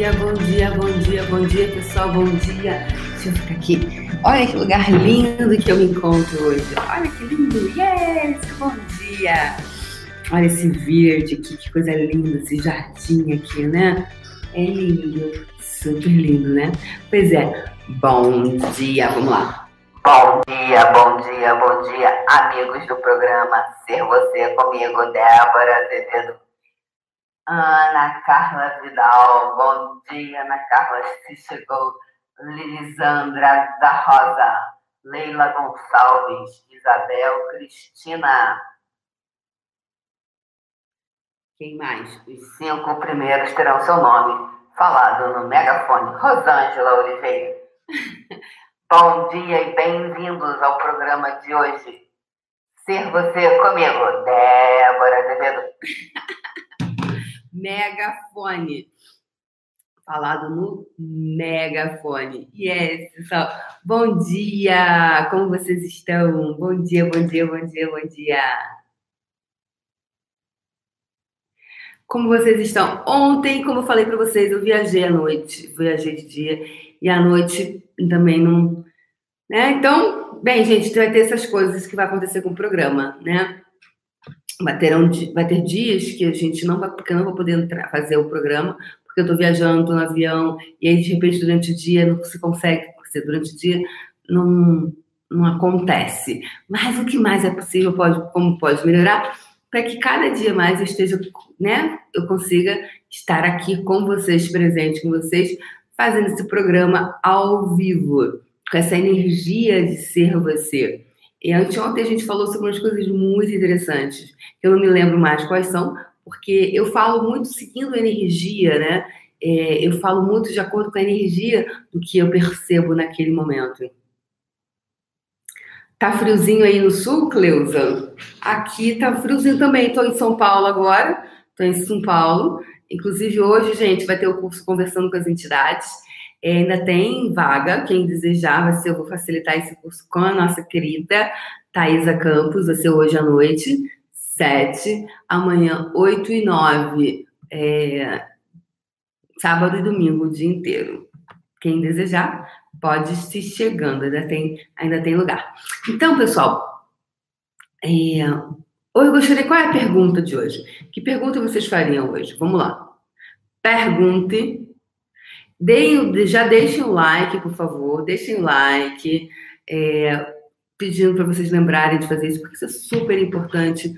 dia, bom dia, bom dia, bom dia, pessoal, bom dia. Deixa eu ficar aqui. Olha que lugar lindo que eu me encontro hoje. Olha que lindo, yes, bom dia. Olha esse verde aqui, que coisa linda, esse jardim aqui, né? É lindo, super lindo, né? Pois é, bom dia, vamos lá. Bom dia, bom dia, bom dia, amigos do programa Ser Você Comigo, Débora Azevedo Ana Carla Vidal, bom dia, Ana Carla, se chegou. Lilisandra da Rosa, Leila Gonçalves, Isabel Cristina. Quem mais? Os cinco primeiros terão seu nome falado no megafone. Rosângela Oliveira. Bom dia e bem-vindos ao programa de hoje. Ser você comigo, Débora Azevedo. megafone. Falado no megafone. Yes, pessoal. Bom dia! Como vocês estão? Bom dia, bom dia, bom dia, bom dia. Como vocês estão? Ontem, como eu falei para vocês, eu viajei à noite, viajei de dia e à noite também não, né? Então, bem, gente, vai ter essas coisas que vai acontecer com o programa, né? Vai ter, vai ter dias que a gente não vai, porque eu não vou poder entrar, fazer o programa, porque eu estou viajando, estou no avião, e aí de repente durante o dia não se consegue, porque durante o dia não, não acontece. Mas o que mais é possível, pode, como pode melhorar, para que cada dia mais eu esteja, né, eu consiga estar aqui com vocês, presente com vocês, fazendo esse programa ao vivo, com essa energia de ser você. E anteontem a gente falou sobre umas coisas muito interessantes, que eu não me lembro mais quais são, porque eu falo muito seguindo a energia, né? É, eu falo muito de acordo com a energia do que eu percebo naquele momento. Tá friozinho aí no sul, Cleusa? Aqui tá friozinho também. Estou em São Paulo agora. Estou em São Paulo. Inclusive, hoje, gente, vai ter o curso Conversando com as Entidades. É, ainda tem vaga, quem desejar, vai ser, eu vou facilitar esse curso com a nossa querida Thaisa Campos, vai ser hoje à noite, sete, amanhã, oito e nove, é, sábado e domingo, o dia inteiro. Quem desejar, pode ir chegando, ainda tem, ainda tem lugar. Então, pessoal, é, eu gostaria, qual é a pergunta de hoje? Que pergunta vocês fariam hoje? Vamos lá. Pergunte Deem, já deixem o like, por favor, deixem o like, é, pedindo para vocês lembrarem de fazer isso, porque isso é super importante,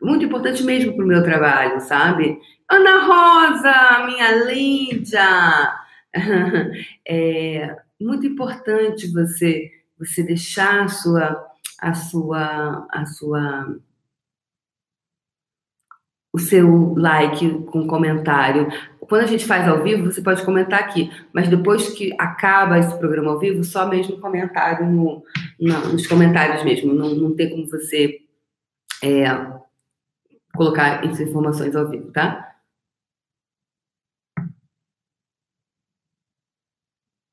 muito importante mesmo para o meu trabalho, sabe? Ana Rosa, minha linda! É muito importante você você deixar a sua a sua a sua o seu like com comentário. Quando a gente faz ao vivo, você pode comentar aqui, mas depois que acaba esse programa ao vivo, só mesmo comentário no, no, nos comentários mesmo. Não, não tem como você é, colocar essas informações ao vivo, tá?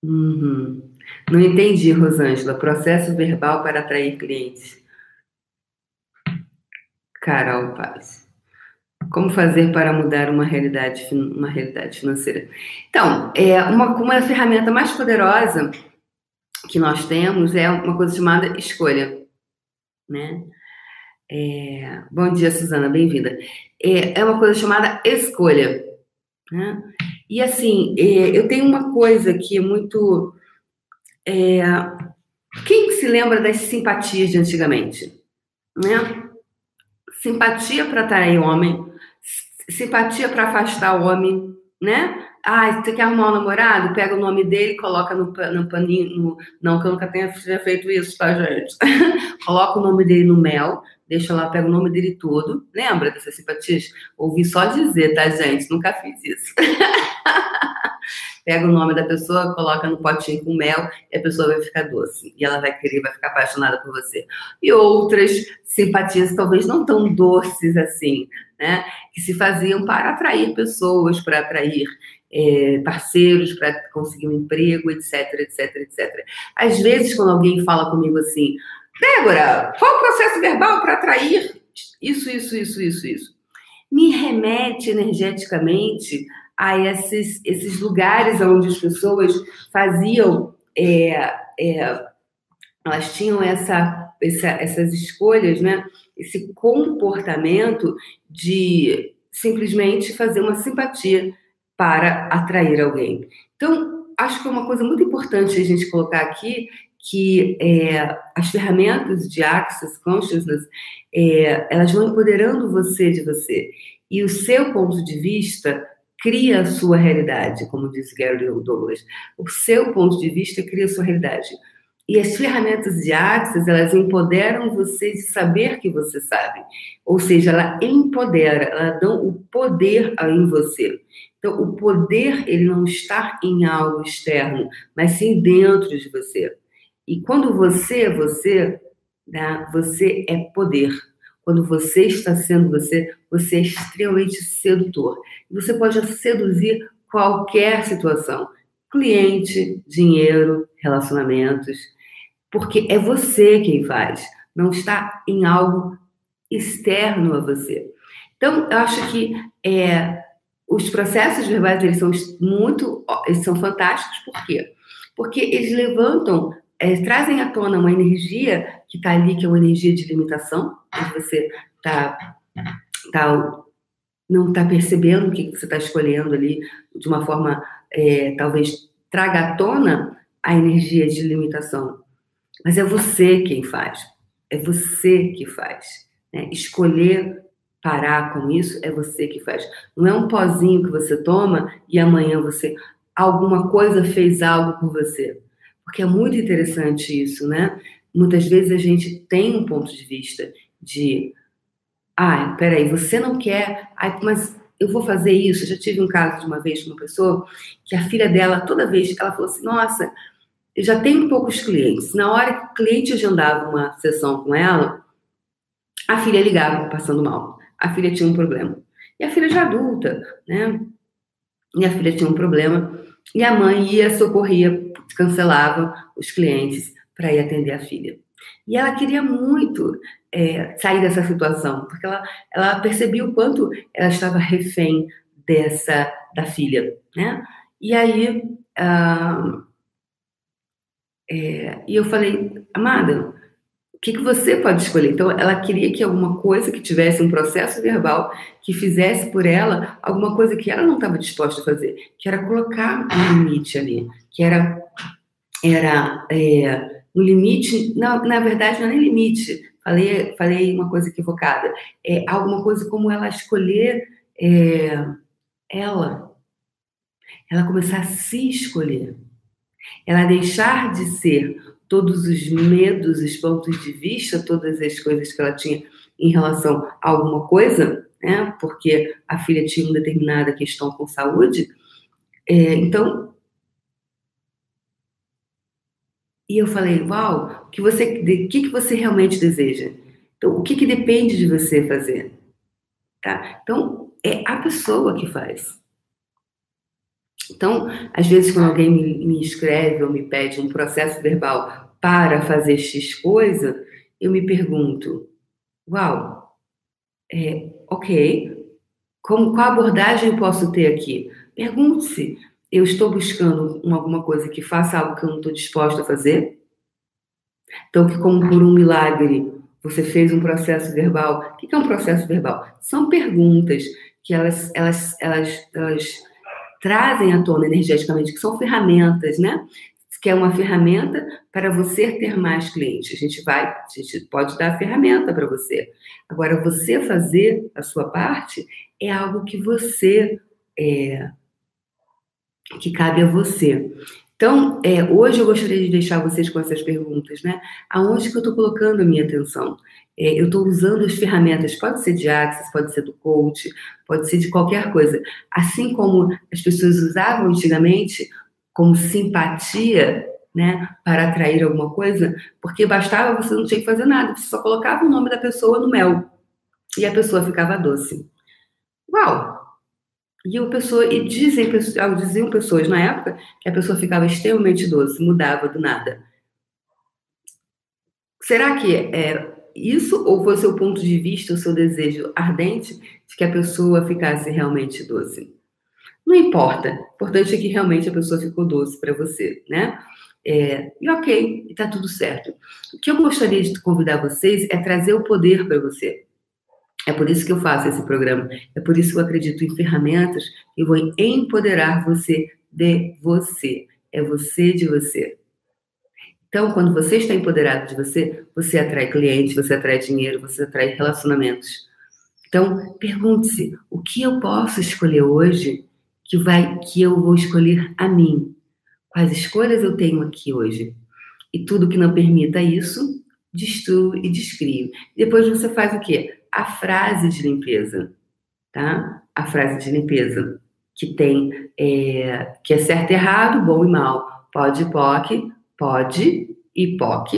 Uhum. Não entendi, Rosângela. Processo verbal para atrair clientes. Carol Paz. Como fazer para mudar uma realidade, uma realidade financeira? Então, é uma, uma ferramenta mais poderosa que nós temos é uma coisa chamada escolha, né? É, bom dia, Suzana, bem-vinda. É, é, uma coisa chamada escolha, né? E assim, é, eu tenho uma coisa que é muito. Quem se lembra das simpatias de antigamente? Né? Simpatia para atrair homem, simpatia para afastar o homem, né? Ah, você quer arrumar um namorado? Pega o nome dele, coloca no, no paninho. No, não, que eu nunca tenha feito isso, tá, gente? coloca o nome dele no mel, deixa lá, pega o nome dele todo. Lembra dessas simpatias? Ouvi só dizer, tá, gente? Nunca fiz isso. pega o nome da pessoa, coloca no potinho com mel e a pessoa vai ficar doce. E ela vai querer, vai ficar apaixonada por você. E outras simpatias, talvez não tão doces assim, né? Que se faziam para atrair pessoas, para atrair é, parceiros, para conseguir um emprego, etc, etc, etc. Às vezes, quando alguém fala comigo assim, Débora, qual o processo verbal para atrair isso, isso, isso, isso, isso? Me remete energeticamente a esses, esses lugares onde as pessoas faziam, é, é, elas tinham essa, essa, essas escolhas, né? esse comportamento de simplesmente fazer uma simpatia para atrair alguém. Então, acho que é uma coisa muito importante a gente colocar aqui que é, as ferramentas de Access Consciousness, é, elas vão empoderando você de você. E o seu ponto de vista cria a sua realidade, como disse Gary Douglas. O seu ponto de vista cria a sua realidade. E as ferramentas de Access, elas empoderam você de saber que você sabe. Ou seja, ela empodera, ela dá o poder em você. Então, o poder, ele não está em algo externo, mas sim dentro de você. E quando você é você, né, você é poder. Quando você está sendo você, você é extremamente sedutor. Você pode seduzir qualquer situação. Cliente, dinheiro, relacionamentos. Porque é você quem faz. Não está em algo externo a você. Então, eu acho que é, os processos verbais eles são muito, eles são fantásticos. Por quê? Porque eles levantam é, trazem à tona uma energia que está ali, que é uma energia de limitação, que você tá, tá, não está percebendo o que você está escolhendo ali de uma forma, é, talvez traga à tona a energia de limitação. Mas é você quem faz, é você que faz. Né? Escolher parar com isso é você que faz. Não é um pozinho que você toma e amanhã você alguma coisa fez algo por você. Porque é muito interessante isso, né? Muitas vezes a gente tem um ponto de vista de, ah, peraí, você não quer, ai, mas eu vou fazer isso. Eu já tive um caso de uma vez com uma pessoa que a filha dela, toda vez, ela falou assim, nossa, eu já tenho poucos clientes. Na hora que o cliente agendava uma sessão com ela, a filha ligava passando mal. A filha tinha um problema. E a filha já adulta, né? E a filha tinha um problema. E a mãe ia, socorria cancelava os clientes para ir atender a filha. E ela queria muito é, sair dessa situação, porque ela, ela percebia o quanto ela estava refém dessa da filha, né? E aí, é, e eu falei, amada, o que, que você pode escolher? Então, ela queria que alguma coisa que tivesse um processo verbal que fizesse por ela alguma coisa que ela não estava disposta a fazer, que era colocar um limite ali, que era era é, um limite, não, na verdade não é nem limite, falei, falei uma coisa equivocada, é alguma coisa como ela escolher é, ela, ela começar a se escolher, ela deixar de ser todos os medos, os pontos de vista, todas as coisas que ela tinha em relação a alguma coisa, né? Porque a filha tinha uma determinada questão com saúde. É, então, E eu falei, uau, que você, o que, que você realmente deseja? Então, o que, que depende de você fazer? Tá? Então, é a pessoa que faz. Então, às vezes, quando alguém me, me escreve ou me pede um processo verbal para fazer X coisa, eu me pergunto, uau, é, ok, como, qual abordagem eu posso ter aqui? Pergunte-se, eu estou buscando uma, alguma coisa que faça algo que eu não estou disposta a fazer? Então, que como por um milagre você fez um processo verbal. O que é um processo verbal? São perguntas que elas, elas, elas, elas trazem à tona energeticamente, que são ferramentas, né? Que é uma ferramenta para você ter mais clientes. A gente vai, a gente pode dar a ferramenta para você. Agora, você fazer a sua parte é algo que você é, que cabe a você. Então, é, hoje eu gostaria de deixar vocês com essas perguntas, né? Aonde que eu estou colocando a minha atenção? É, eu estou usando as ferramentas, pode ser de Access, pode ser do coach, pode ser de qualquer coisa. Assim como as pessoas usavam antigamente como simpatia, né, para atrair alguma coisa, porque bastava você não tinha que fazer nada, você só colocava o nome da pessoa no mel e a pessoa ficava doce. Uau! E o pessoa, e dizem, diziam pessoas na época que a pessoa ficava extremamente doce, mudava do nada. Será que é isso ou foi o seu ponto de vista, o seu desejo ardente de que a pessoa ficasse realmente doce? Não importa. O importante é que realmente a pessoa ficou doce para você, né? É, e ok, está tudo certo. O que eu gostaria de convidar vocês é trazer o poder para você. É por isso que eu faço esse programa. É por isso que eu acredito em ferramentas que vão empoderar você de você. É você de você. Então, quando você está empoderado de você, você atrai clientes, você atrai dinheiro, você atrai relacionamentos. Então, pergunte-se: o que eu posso escolher hoje que vai que eu vou escolher a mim? Quais escolhas eu tenho aqui hoje? E tudo que não permita isso, destruo e descrio. Depois você faz o quê? A frase de limpeza, tá? A frase de limpeza que tem é, que é certo e errado, bom e mal, pode, poc, pode e poc,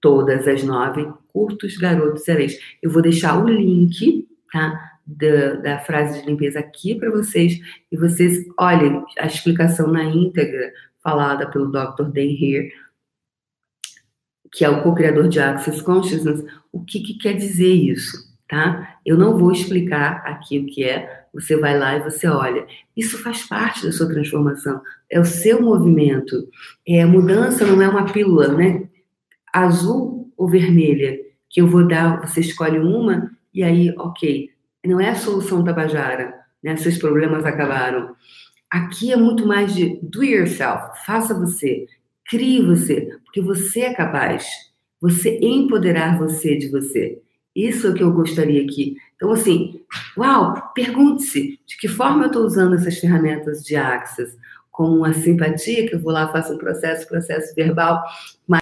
todas as nove, curtos, garotos, ereis. Eu vou deixar o link, tá? Da, da frase de limpeza aqui para vocês e vocês olhem a explicação na íntegra falada pelo Dr. Dan Here, que é o co-criador de Access Consciousness, o que, que quer dizer isso, tá? Eu não vou explicar aqui o que é, você vai lá e você olha. Isso faz parte da sua transformação, é o seu movimento. É, a mudança não é uma pílula, né? Azul ou vermelha, que eu vou dar, você escolhe uma e aí, ok. Não é a solução tabajara, né? Seus problemas acabaram. Aqui é muito mais de do yourself, faça você, crie você, porque você é capaz. Você empoderar você de você. Isso é o que eu gostaria aqui. Então, assim, uau, pergunte-se de que forma eu estou usando essas ferramentas de Axis. Com a simpatia, que eu vou lá, faço um processo, processo verbal,